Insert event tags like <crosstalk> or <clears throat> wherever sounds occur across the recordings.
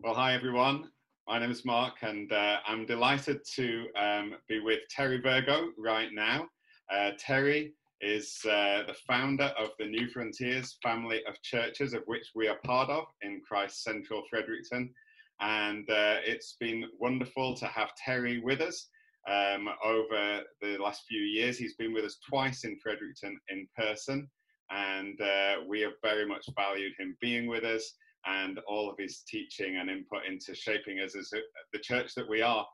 Well, hi everyone. My name is Mark, and uh, I'm delighted to um, be with Terry Virgo right now. Uh, Terry is uh, the founder of the New Frontiers family of churches, of which we are part of in Christ Central Fredericton. And uh, it's been wonderful to have Terry with us um, over the last few years. He's been with us twice in Fredericton in person, and uh, we have very much valued him being with us and all of his teaching and input into shaping us as the church that we are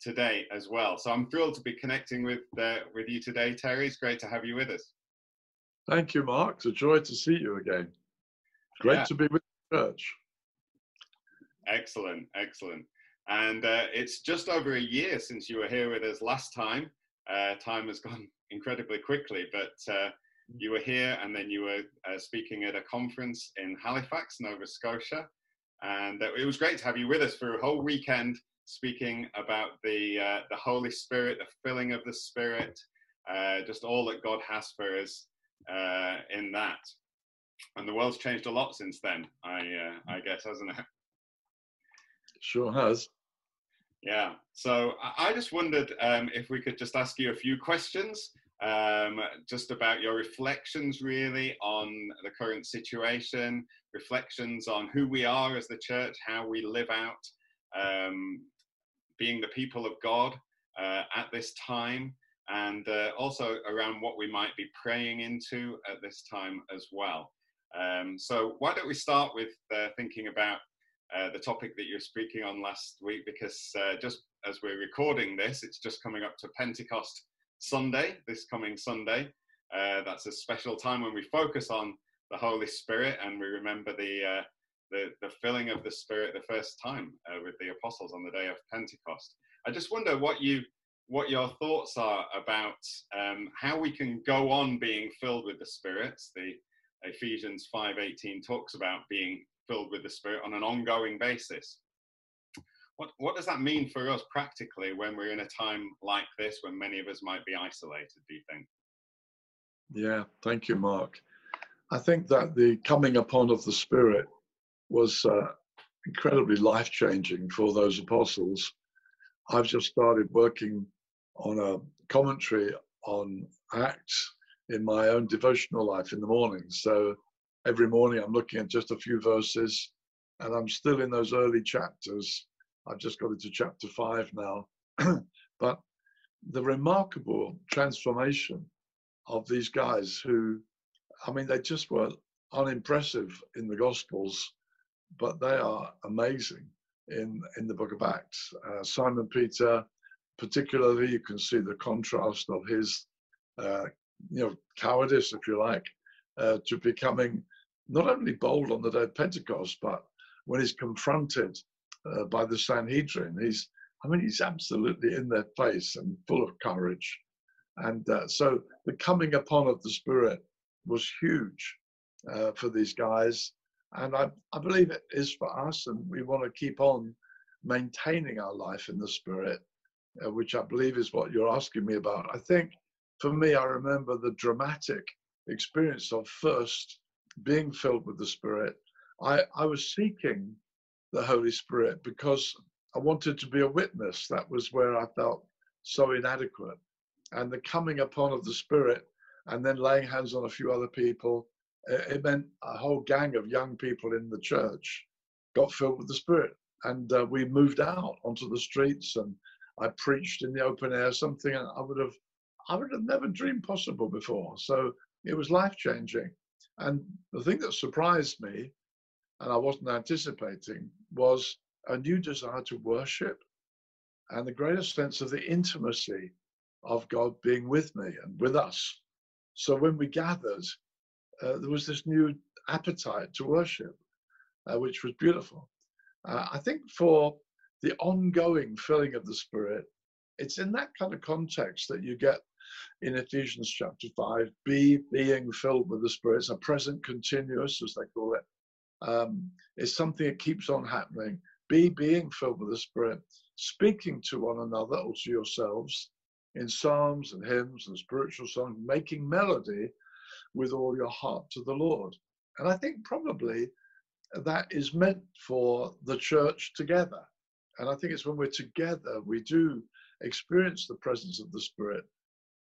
today as well. So I'm thrilled to be connecting with uh, with you today, Terry. It's great to have you with us. Thank you, Mark. It's a joy to see you again. Great yeah. to be with the church. Excellent, excellent. And uh, it's just over a year since you were here with us last time. Uh, time has gone <laughs> incredibly quickly, but uh, you were here and then you were uh, speaking at a conference in Halifax, Nova Scotia. And uh, it was great to have you with us for a whole weekend speaking about the, uh, the Holy Spirit, the filling of the Spirit, uh, just all that God has for us uh, in that. And the world's changed a lot since then, I, uh, I guess, hasn't it? Sure has. Yeah. So I just wondered um, if we could just ask you a few questions um, just about your reflections really on the current situation, reflections on who we are as the church, how we live out um, being the people of God uh, at this time, and uh, also around what we might be praying into at this time as well. Um, so, why don't we start with uh, thinking about uh, the topic that you're speaking on last week? Because uh, just as we're recording this, it's just coming up to Pentecost Sunday, this coming Sunday. Uh, that's a special time when we focus on the Holy Spirit and we remember the, uh, the, the, filling of the Spirit the first time uh, with the apostles on the day of Pentecost. I just wonder what you what your thoughts are about um, how we can go on being filled with the Spirit. The Ephesians 5:18 talks about being filled with the Spirit on an ongoing basis. What, what does that mean for us practically when we're in a time like this when many of us might be isolated, do you think? Yeah, thank you, Mark. I think that the coming upon of the Spirit was uh, incredibly life changing for those apostles. I've just started working on a commentary on Acts in my own devotional life in the morning. So every morning I'm looking at just a few verses and I'm still in those early chapters I've just got into chapter five now. <clears throat> but the remarkable transformation of these guys who, I mean, they just were unimpressive in the Gospels, but they are amazing in, in the book of Acts. Uh, Simon Peter, particularly, you can see the contrast of his, uh, you know, cowardice, if you like, uh, to becoming not only bold on the day of Pentecost, but when he's confronted uh, by the Sanhedrin. He's, I mean, he's absolutely in their face and full of courage. And uh, so the coming upon of the Spirit was huge uh, for these guys. And I, I believe it is for us, and we want to keep on maintaining our life in the Spirit, uh, which I believe is what you're asking me about. I think for me, I remember the dramatic experience of first being filled with the Spirit. I, I was seeking the Holy Spirit because I wanted to be a witness. That was where I felt so inadequate. And the coming upon of the Spirit and then laying hands on a few other people, it meant a whole gang of young people in the church got filled with the Spirit. And uh, we moved out onto the streets and I preached in the open air, something I would have I would have never dreamed possible before. So it was life changing. And the thing that surprised me and I wasn't anticipating was a new desire to worship and the greater sense of the intimacy of God being with me and with us. So when we gathered, uh, there was this new appetite to worship, uh, which was beautiful. Uh, I think for the ongoing filling of the Spirit, it's in that kind of context that you get in Ephesians chapter 5 be being filled with the Spirit. It's a present continuous, as they call it um, is something that keeps on happening. Be being filled with the Spirit, speaking to one another or to yourselves in psalms and hymns and spiritual songs, making melody with all your heart to the Lord. And I think probably that is meant for the church together. And I think it's when we're together we do experience the presence of the Spirit.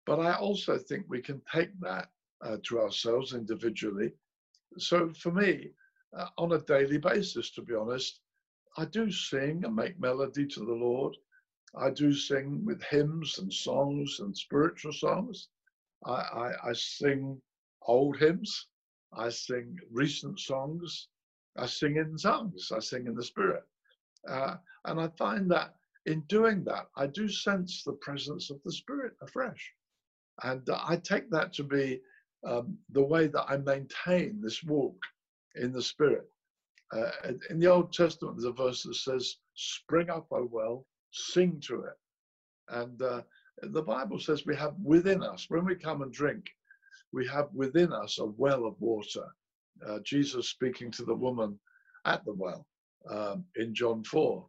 But I also think we can take that uh, to ourselves individually. So for me, uh, on a daily basis, to be honest, I do sing and make melody to the Lord. I do sing with hymns and songs and spiritual songs. I, I, I sing old hymns. I sing recent songs. I sing in tongues. I sing in the Spirit. Uh, and I find that in doing that, I do sense the presence of the Spirit afresh. And I take that to be um, the way that I maintain this walk in the Spirit. Uh, in the Old Testament, there's a verse that says, Spring up, O well, sing to it. And uh, the Bible says we have within us, when we come and drink, we have within us a well of water. Uh, Jesus speaking to the woman at the well um, in John 4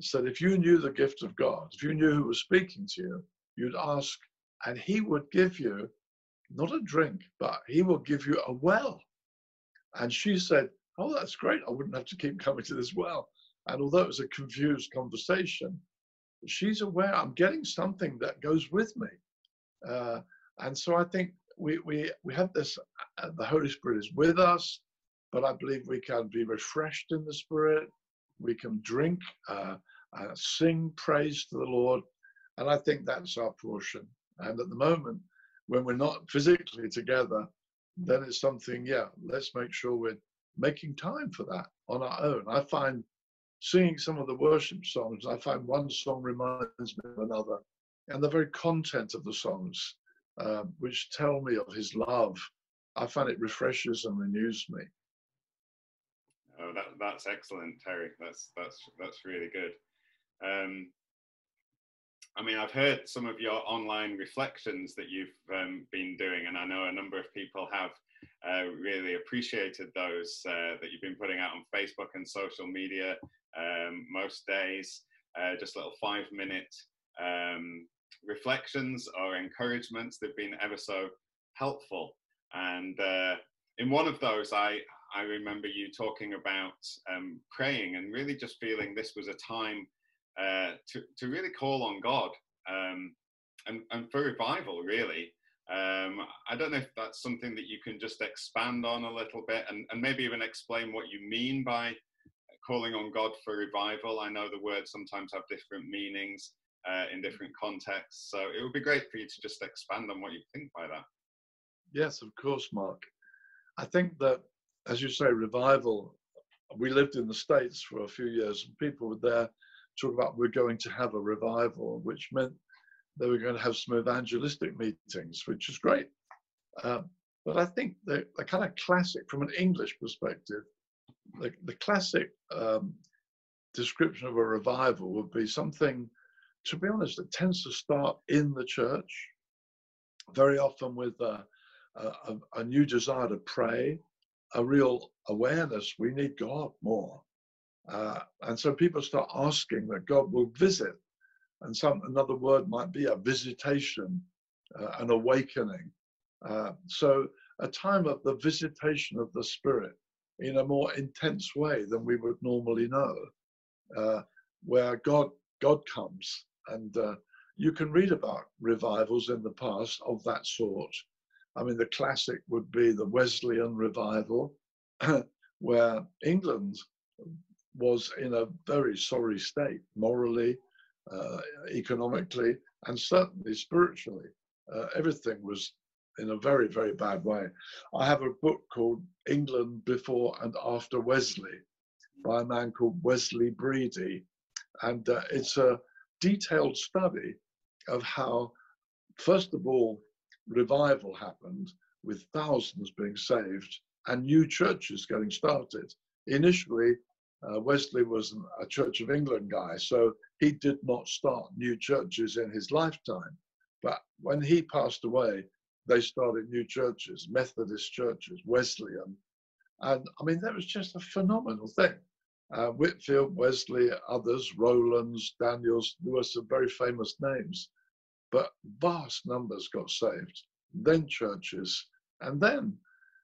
said, If you knew the gift of God, if you knew who was speaking to you, you'd ask, and he would give you not a drink, but he will give you a well. And she said, Oh, that's great. I wouldn't have to keep coming to this well. And although it was a confused conversation, she's aware I'm getting something that goes with me. Uh, and so I think we, we, we have this, uh, the Holy Spirit is with us, but I believe we can be refreshed in the Spirit. We can drink, uh, uh, sing praise to the Lord. And I think that's our portion. And at the moment, when we're not physically together, then it's something, yeah, let's make sure we're making time for that on our own. I find singing some of the worship songs, I find one song reminds me of another. And the very content of the songs, uh, which tell me of his love, I find it refreshes and renews me. Oh, that, that's excellent, Terry. That's that's that's really good. Um, I mean, I've heard some of your online reflections that you've um, been doing, and I know a number of people have uh, really appreciated those uh, that you've been putting out on Facebook and social media um, most days. Uh, just little five minute um, reflections or encouragements. They've been ever so helpful. And uh, in one of those, I, I remember you talking about um, praying and really just feeling this was a time uh, to, to really call on God um, and, and for revival, really. Um, I don't know if that's something that you can just expand on a little bit and, and maybe even explain what you mean by calling on God for revival. I know the words sometimes have different meanings uh, in different contexts. So it would be great for you to just expand on what you think by that. Yes, of course, Mark. I think that, as you say, revival, we lived in the States for a few years and people were there talk about we're going to have a revival, which meant they were going to have some evangelistic meetings, which is great. Um, but I think the, the kind of classic, from an English perspective, the, the classic um, description of a revival would be something, to be honest, that tends to start in the church, very often with a, a, a new desire to pray, a real awareness we need God more. Uh, and so people start asking that God will visit. And some another word might be a visitation, uh, an awakening. Uh, so a time of the visitation of the Spirit in a more intense way than we would normally know, uh, where God God comes. And uh, you can read about revivals in the past of that sort. I mean, the classic would be the Wesleyan revival, <clears throat> where England was in a very sorry state, morally, uh, economically, and certainly spiritually. Uh, everything was in a very, very bad way. I have a book called England Before and After Wesley by a man called Wesley Bready. And uh, it's a detailed study of how, first of all, revival happened with thousands being saved and new churches getting started. Initially, uh, Wesley was a Church of England guy, so he did not start new churches in his lifetime. But when he passed away, they started new churches, Methodist churches, Wesleyan. And I mean, that was just a phenomenal thing. Uh, Whitefield, Wesley, others, Rowlands, Daniels, there were some very famous names, but vast numbers got saved. Then churches. And then,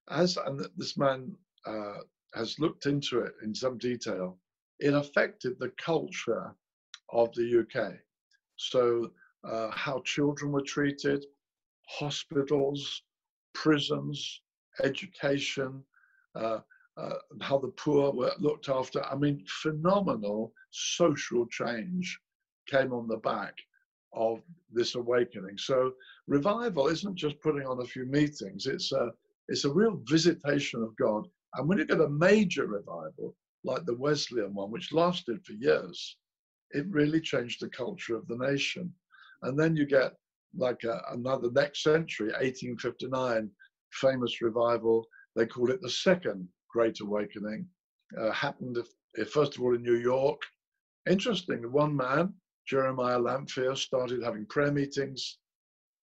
as and this man uh, has looked into it in some detail, it affected the culture of the UK. So, uh, how children were treated, hospitals, prisons, education, uh, uh, how the poor were looked after. I mean, phenomenal social change came on the back of this awakening. So revival isn't just putting on a few meetings; it's a it's a real visitation of God. And when you get a major revival like the Wesleyan one, which lasted for years, it really changed the culture of the nation. And then you get like a, another next century, 1859, famous revival. They call it the Second Great Awakening. Uh, happened, first of all, in New York. Interesting, one man, Jeremiah Lanphier, started having prayer meetings.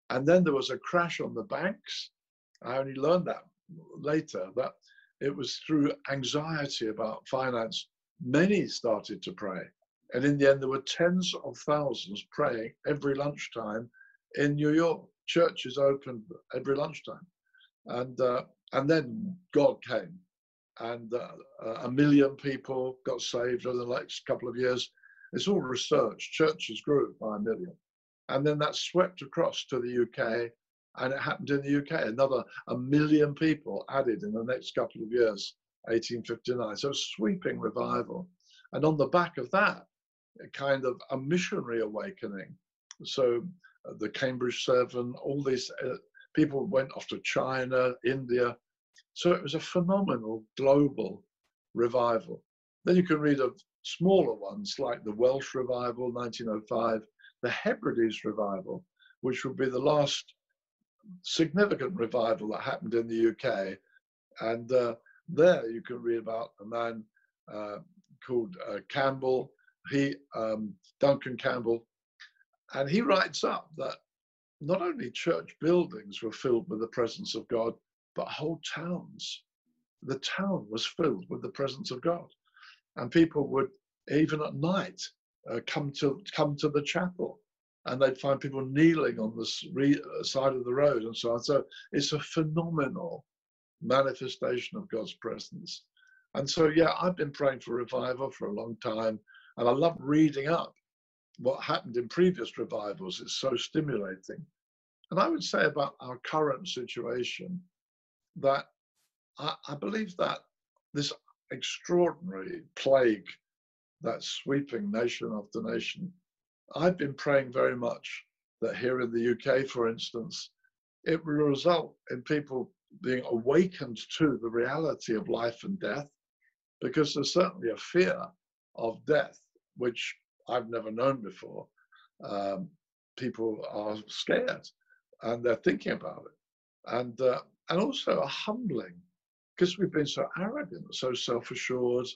And then there was a crash on the banks. I only learned that later, that it was through anxiety about finance. Many started to pray. And in the end, there were tens of thousands praying every lunchtime in New York. Churches opened every lunchtime, and uh, and then God came, and uh, a million people got saved over the next couple of years. It's all research. Churches grew by a million, and then that swept across to the UK, and it happened in the UK. Another a million people added in the next couple of years, 1859. So sweeping revival, and on the back of that, a kind of a missionary awakening. So uh, the Cambridge Seven, all these uh, people went off to China, India. So it was a phenomenal global revival. Then you can read of smaller ones like the Welsh Revival, 1905, the Hebrides Revival, which would be the last significant revival that happened in the UK. And uh, there you can read about a man uh, called uh, Campbell, he um, Duncan Campbell, and he writes up that not only church buildings were filled with the presence of God, but whole towns. The town was filled with the presence of God, and people would even at night uh, come to come to the chapel, and they'd find people kneeling on the uh, side of the road and so on. So it's a phenomenal manifestation of God's presence. And so, yeah, I've been praying for revival for a long time. And I love reading up what happened in previous revivals. It's so stimulating. And I would say about our current situation that I, I believe that this extraordinary plague that's sweeping nation after nation, I've been praying very much that here in the UK, for instance, it will result in people being awakened to the reality of life and death, because there's certainly a fear of death, which I've never known before. Um, people are scared and they're thinking about it. And, uh, and also a humbling because we've been so arrogant, so self assured.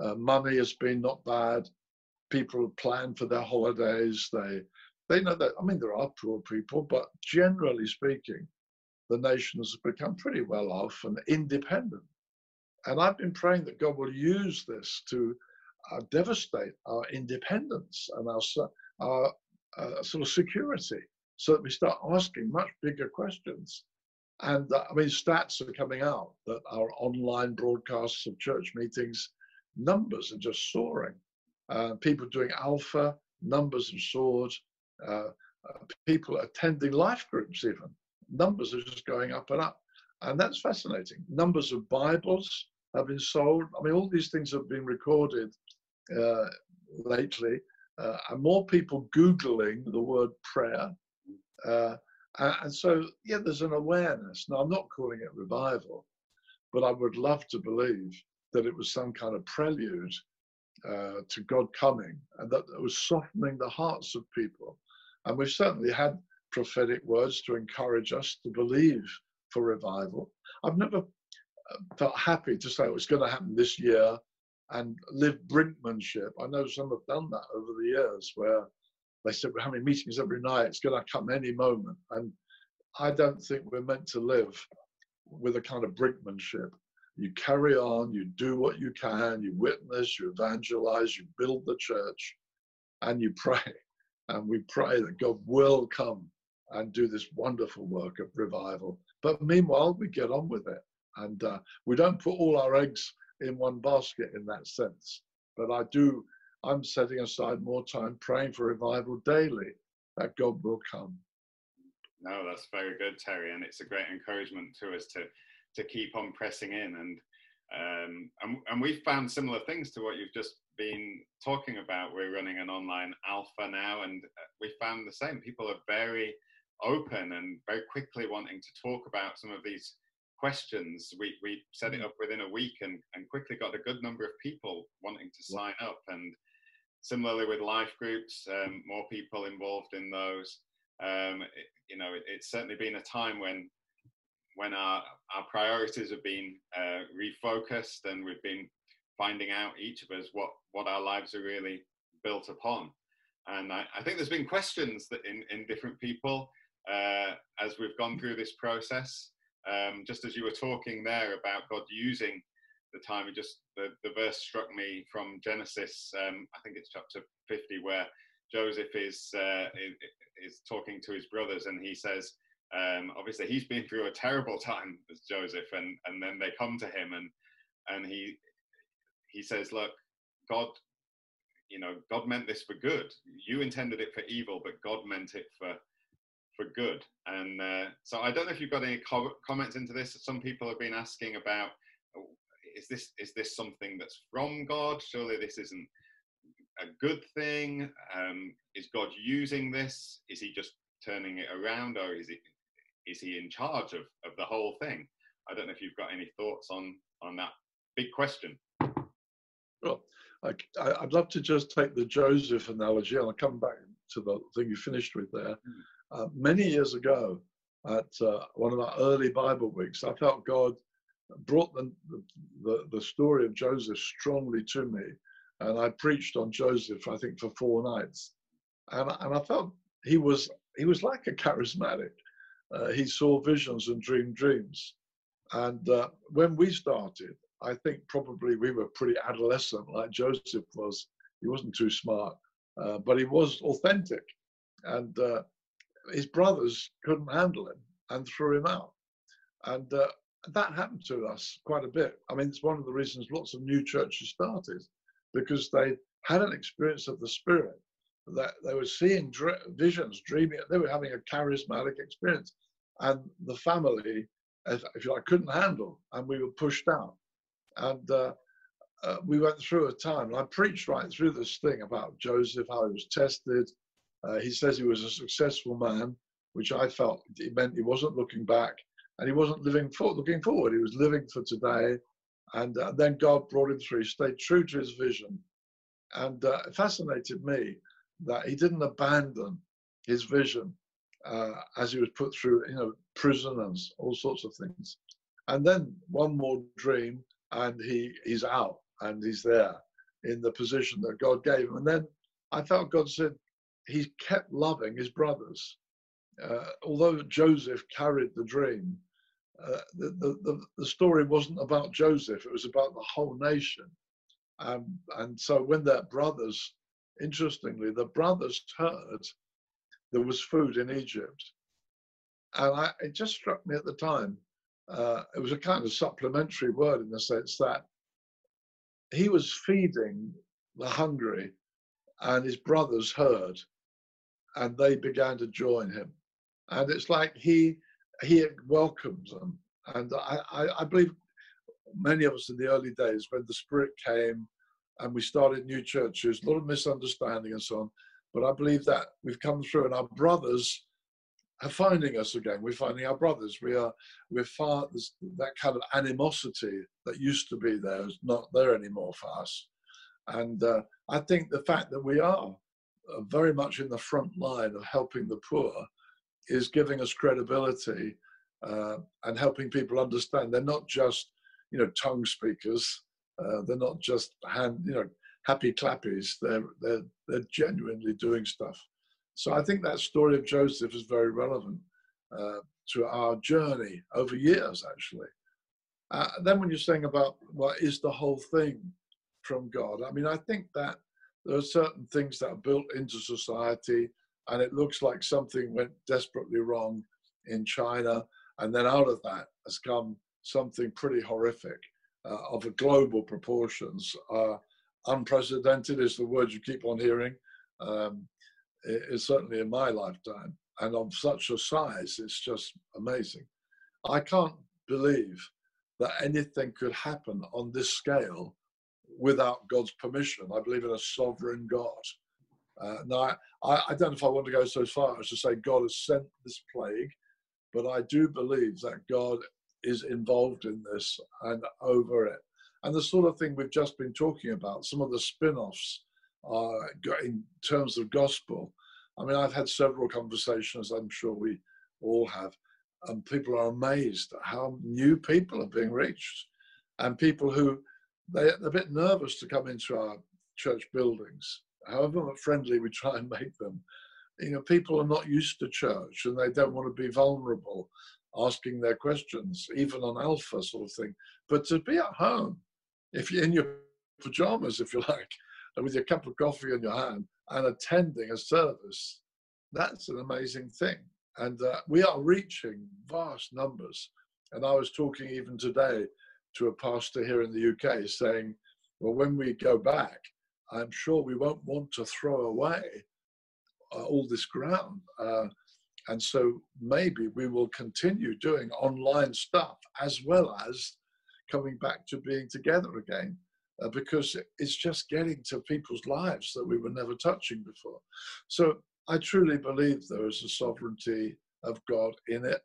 Uh, money has been not bad. People plan for their holidays. They, they know that, I mean, there are poor people, but generally speaking, the nation has become pretty well off and independent. And I've been praying that God will use this to uh, devastate our independence and our, our uh, sort of security so that we start asking much bigger questions. And uh, I mean, stats are coming out that our online broadcasts of church meetings numbers are just soaring. Uh, people doing alpha, numbers and swords, Uh, people attending life groups, even numbers are just going up and up. And that's fascinating. Numbers of Bibles have been sold. I mean, all these things have been recorded uh, lately, uh, and more people Googling the word prayer. Uh, and so, yeah, there's an awareness. Now, I'm not calling it revival, but I would love to believe that it was some kind of prelude uh, to God coming and that was softening the hearts of people. And we've certainly had prophetic words to encourage us to believe for revival. I've never uh, felt happy to say it was going to happen this year and live brinkmanship. I know some have done that over the years where they said we're having meetings every night, it's going to come any moment. And I don't think we're meant to live with a kind of brinkmanship. You carry on, you do what you can, you witness, you evangelize, you build the church, and you pray. <laughs> And we pray that God will come and do this wonderful work of revival. But meanwhile, we get on with it. And uh, we don't put all our eggs in one basket in that sense. But I do, I'm setting aside more time praying for revival daily that God will come. No, that's very good, Terry, and it's a great encouragement to us to to keep on pressing in and um, and, and we've found similar things to what you've just been talking about. We're running an online alpha now, and uh, we found the same. People are very open and very quickly wanting to talk about some of these questions. We, we set it mm. up within a week and, and quickly got a good number of people wanting to sign up. And similarly with life groups, um, more people involved in those. Um, it, you know, it, it's certainly been a time when when our, our priorities have been uh, refocused and we've been finding out each of us what, what our lives are really built upon. And I, I think there's been questions that in, in different people uh, as we've gone through this process. Um, just as you were talking there about God using the time, it just the, the verse struck me from Genesis. Um, I think it's chapter 50, where Joseph is, uh, is, is talking to his brothers, and he says, um, obviously he's been through a terrible time as Joseph, and and then they come to him and and he he says, look, God, you know, God meant this for good. You intended it for evil, but God meant it for for good. And uh, so I don't know if you've got any co- comments into this. Some people have been asking about is this is this something that's from God? Surely this isn't a good thing. Um, is God using this? Is He just turning it around, or is it is he in charge of, of the whole thing? I don't know if you've got any thoughts on on that big question. Well, I, would love to just take the Joseph analogy, and I'll come back to the thing you finished with there. Hmm. Uh, many years ago, at uh, one of our early Bible weeks, I felt God brought the, the, the story of Joseph strongly to me, and I preached on Joseph, I think, for four nights, and and I felt he was he was like a charismatic uh, he saw visions and dreamed dreams. And uh, when we started, I think probably we were pretty adolescent, like Joseph was. He wasn't too smart, uh, but he was authentic. And uh, his brothers couldn't handle him and threw him out. And uh, that happened to us quite a bit. I mean, it's one of the reasons lots of new churches started because they had an experience of the Spirit that they were seeing dr- visions, dreaming. They were having a charismatic experience, and the family, if, if you like, couldn't handle, and we were pushed out. And uh, uh, we went through a time, and I preached right through this thing about Joseph, how he was tested. Uh, he says he was a successful man, which I felt it meant he wasn't looking back, and he wasn't living for looking forward. He was living for today. And uh, then God brought him through. He stayed true to his vision. And uh, it fascinated me that he didn't abandon his vision uh, as he was put through, you know, prison and all sorts of things. And then one more dream, and he he's out and he's there in the position that God gave him. And then I felt God said he kept loving his brothers. Uh, although Joseph carried the dream, uh, the, the, the, story wasn't about Joseph, it was about the whole nation. Um, and so when their brothers interestingly, the brothers heard there was food in Egypt. And I, it just struck me at the time, uh, it was a kind of supplementary word in the sense that he was feeding the hungry, and his brothers heard, and they began to join him. And it's like he he welcomes them. And I, I, I believe many of us in the early days, when the Spirit came and we started new churches, a lot of misunderstanding and so on. But I believe that we've come through, and our brothers are finding us again. We're finding our brothers. We are we're far that kind of animosity that used to be there is not there anymore for us. And uh, I think the fact that we are uh, very much in the front line of helping the poor is giving us credibility uh, and helping people understand they're not just you know tongue speakers uh, they're not just hand, you know, happy clappies. They're they're they're genuinely doing stuff. So I think that story of Joseph is very relevant uh, to our journey over years, actually. Uh, then when you're saying about what is the whole thing from God, I mean, I think that there are certain things that are built into society, and it looks like something went desperately wrong in China, and then out of that has come something pretty horrific uh, of a global proportions. Uh, unprecedented is the word you keep on hearing. Um, is certainly in my lifetime, and of such a size, it's just amazing. I can't believe that anything could happen on this scale without God's permission. I believe in a sovereign God. Uh, now, I, I, don't know if I want to go so far as to say God has sent this plague, but I do believe that God is involved in this and over it. And the sort of thing we've just been talking about, some of the spin offs uh, in terms of gospel. I mean, I've had several conversations, I'm sure we all have, and people are amazed at how new people are being reached and people who they're a bit nervous to come into our church buildings however friendly we try and make them you know people are not used to church and they don't want to be vulnerable asking their questions even on alpha sort of thing. But to be at home if you're in your pajamas if you like with your cup of coffee in your hand and attending a service that's an amazing thing. And uh, we are reaching vast numbers. And i was talking even today to a pastor here in the uk saying well when we go back I'm sure we won't want to throw away uh, all this ground. Uh, and so maybe we will continue doing online stuff as well as coming back to being together again. Uh, because it's just getting to people's lives that we were never touching before. So I truly believe there is a sovereignty of God in it,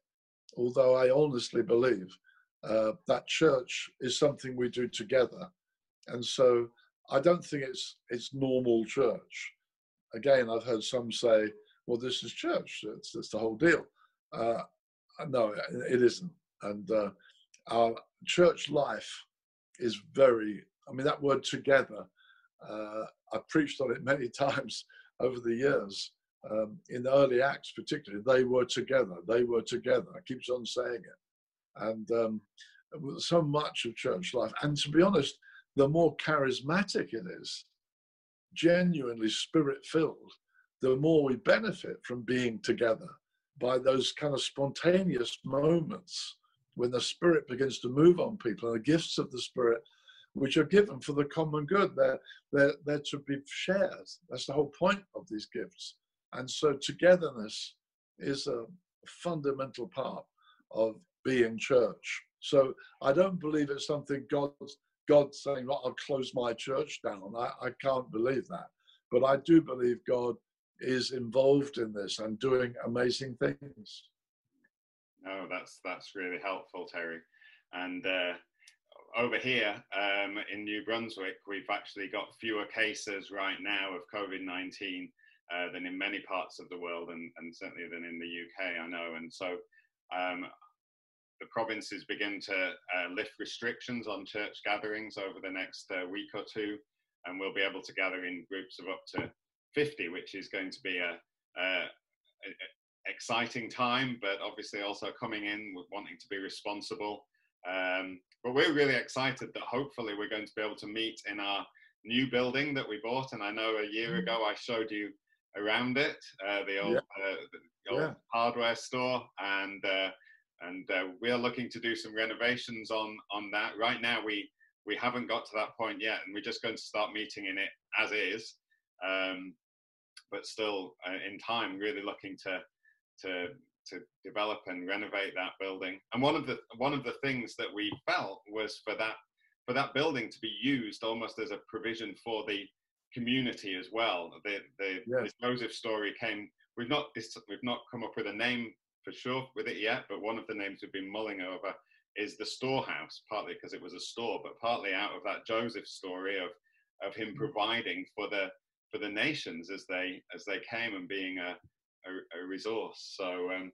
although I honestly believe uh, that church is something we do together. And so I don't think it's it's normal church. Again, I've heard some say, "Well, this is church. It's, it's the whole deal." Uh, no, it isn't. And uh, our church life is very. I mean, that word "together." Uh, I've preached on it many <laughs> times over the years. Um, in the early Acts, particularly, they were together. They were together. I keep on saying it, and um, so much of church life. And to be honest, the more charismatic it is, genuinely spirit filled, the more we benefit from being together by those kind of spontaneous moments when the spirit begins to move on people and the gifts of the spirit which are given for the common good they're, they're, they're to be shared that's the whole point of these gifts and so togetherness is a fundamental part of being church so i don't believe it's something god's God saying, well, I'll close my church down. I, I can't believe that. But I do believe God is involved in this and doing amazing things. No, that's that's really helpful, Terry. And uh, over here um, in New Brunswick, we've actually got fewer cases right now of COVID 19 uh, than in many parts of the world, and, and, certainly than in the UK, I know. And so um, the provinces begin to uh, lift restrictions on church gatherings over the next uh, week or two, and we'll be able to gather in groups of up to 50, which is going to be a, a, a exciting time, but obviously also coming in with wanting to be responsible. Um, but we're really excited that hopefully we're going to be able to meet in our new building that we bought. And I know a year mm. ago I showed you around it, uh, the old, yeah. uh, the old yeah. hardware store, and uh, and uh, we are looking to do some renovations on on that. Right now, we we haven't got to that point yet, and we're just going to start meeting in it as is. Um, but still, uh, in time, really looking to to to develop and renovate that building. And one of the one of the things that we felt was for that for that building to be used almost as a provision for the community as well. The the, yes. the Joseph story came. We've not we've not come up with a name for sure with it yet, but one of the names we've been mulling over is the storehouse, partly because it was a store, but partly out of that Joseph story of of him mm. providing for the for the nations as they as they came and being a a, a resource. So um,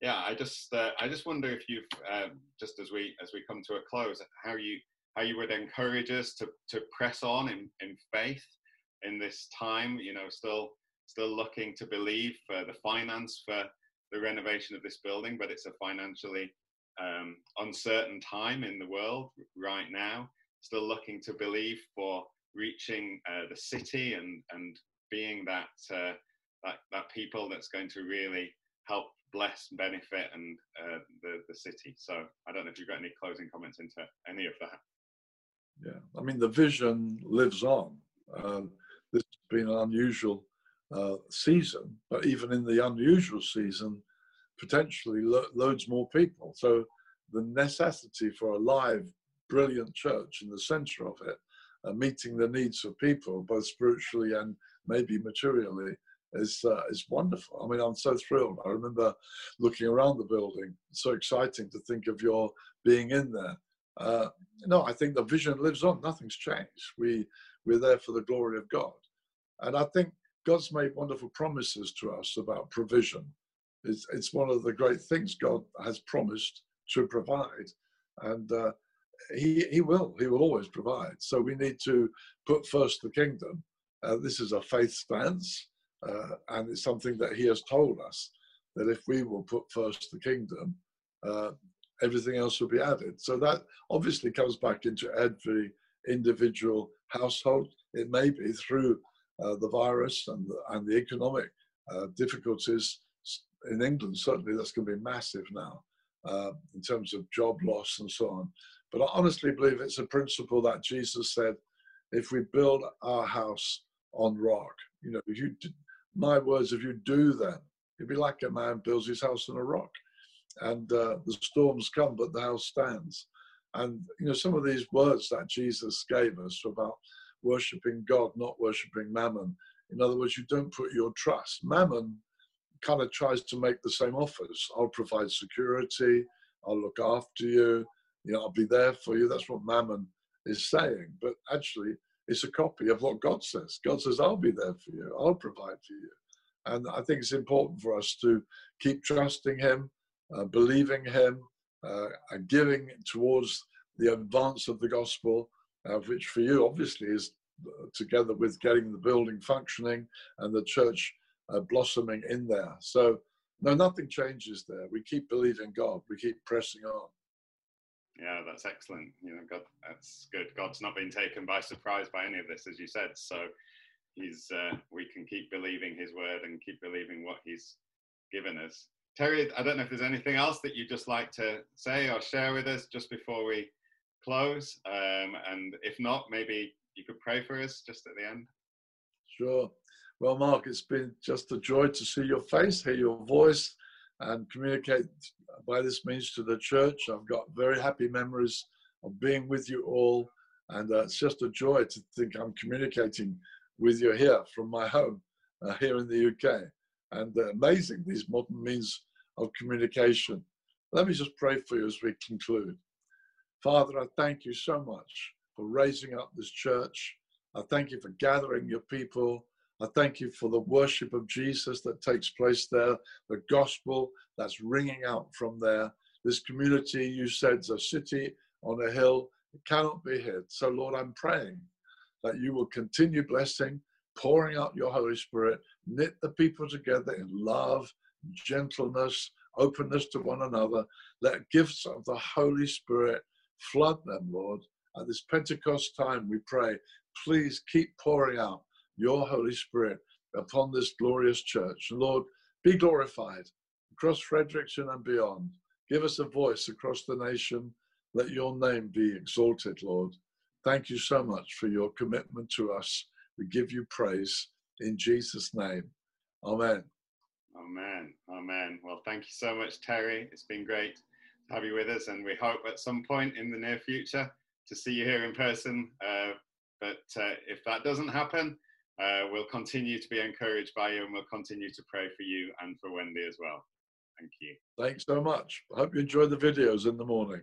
yeah, I just uh, I just wonder if you've uh, just as we as we come to a close, how you how you would encourage us to to press on in in faith in this time. You know, still still looking to believe for the finance for the renovation of this building, but it's a financially um, uncertain time in the world right now. Still looking to believe for reaching uh, the city and and being that uh, that that people that's going to really help bless, benefit, and uh, the the city. So I don't know if you've got any closing comments into any of that. Yeah, I mean, the vision lives on. Uh, this has been an unusual uh, season, but even in the unusual season, potentially lo- loads more people. So the necessity for a live, brilliant church in the center of it, uh, meeting the needs of people, both spiritually and maybe materially, is uh, is wonderful. I mean, I'm so thrilled. I remember looking around the building. So exciting to think of your being in there. Uh, no, I think the vision lives on. Nothing's changed. We we're there for the glory of God, and I think God's made wonderful promises to us about provision. It's it's one of the great things God has promised to provide, and uh, he he will he will always provide. So we need to put first the kingdom. Uh, this is a faith stance. Uh, and it's something that he has told us that if we will put first the kingdom, uh, everything else will be added. So that obviously comes back into every individual household. It may be through uh, the virus and the, and the economic uh, difficulties in England. Certainly, that's going to be massive now uh, in terms of job loss and so on. But I honestly believe it's a principle that Jesus said: if we build our house on rock, you know, if you my words, if you do that, it'd be like a man builds his house on a rock. And uh, the storms come, but the house stands. And, you know, some of these words that Jesus gave us about worshipping God, not worshipping mammon. In other words, you don't put your trust. Mammon kind of tries to make the same offers. I'll provide security. I'll look after you. You know, I'll be there for you. That's what mammon is saying. But actually, it's a copy of what God says. God says, I'll be there for you, I'll provide for you. And I think it's important for us to keep trusting Him, uh, believing Him, uh, and giving towards the advance of the gospel, uh, which for you obviously is uh, together with getting the building functioning and the church uh, blossoming in there. So, no, nothing changes there. We keep believing God, we keep pressing on. Yeah, that's excellent. You know, God, that's good. God's not been taken by surprise by any of this, as you said. So he's, uh, we can keep believing His word and keep believing what He's given us. Terry, I don't know if there's anything else that you'd just like to say or share with us just before we close. Um, and if not, maybe you could pray for us just at the end. Sure. Well, Mark, it's been just a joy to see your face, hear your voice, and communicate by this means to the church. I've got very happy memories of being with you all, and uh, it's just a joy to think I'm communicating with you here from my home uh, here in the UK. And uh, amazing, these modern means of communication. Let me just pray for you as we conclude. Father, I thank you so much for raising up this church. I thank you for gathering your people. I thank you for the worship of Jesus that takes place there, the gospel that's ringing out from there. This community, you said, is a city on a hill. It cannot be hid. So, Lord, I'm praying that you will continue blessing, pouring out your Holy Spirit, knit the people together in love, gentleness, openness to one another. Let gifts of the Holy Spirit flood them, Lord. At this Pentecost time, we pray, please keep pouring out your Holy Spirit upon this glorious church. Lord, be glorified across Fredericton and beyond. Give us a voice across the nation. Let your name be exalted, Lord. Thank you so much for your commitment to us. We give you praise in Jesus' name. Amen. Amen. Amen. Well, thank you so much, Terry. It's been great to have you with us, and we hope at some point in the near future to see you here in person. Uh, but uh, if that doesn't happen, uh, we'll continue to be encouraged by you and we'll continue to pray for you and for Wendy as well. Thank you. Thanks so much. I hope you enjoy the videos in the morning.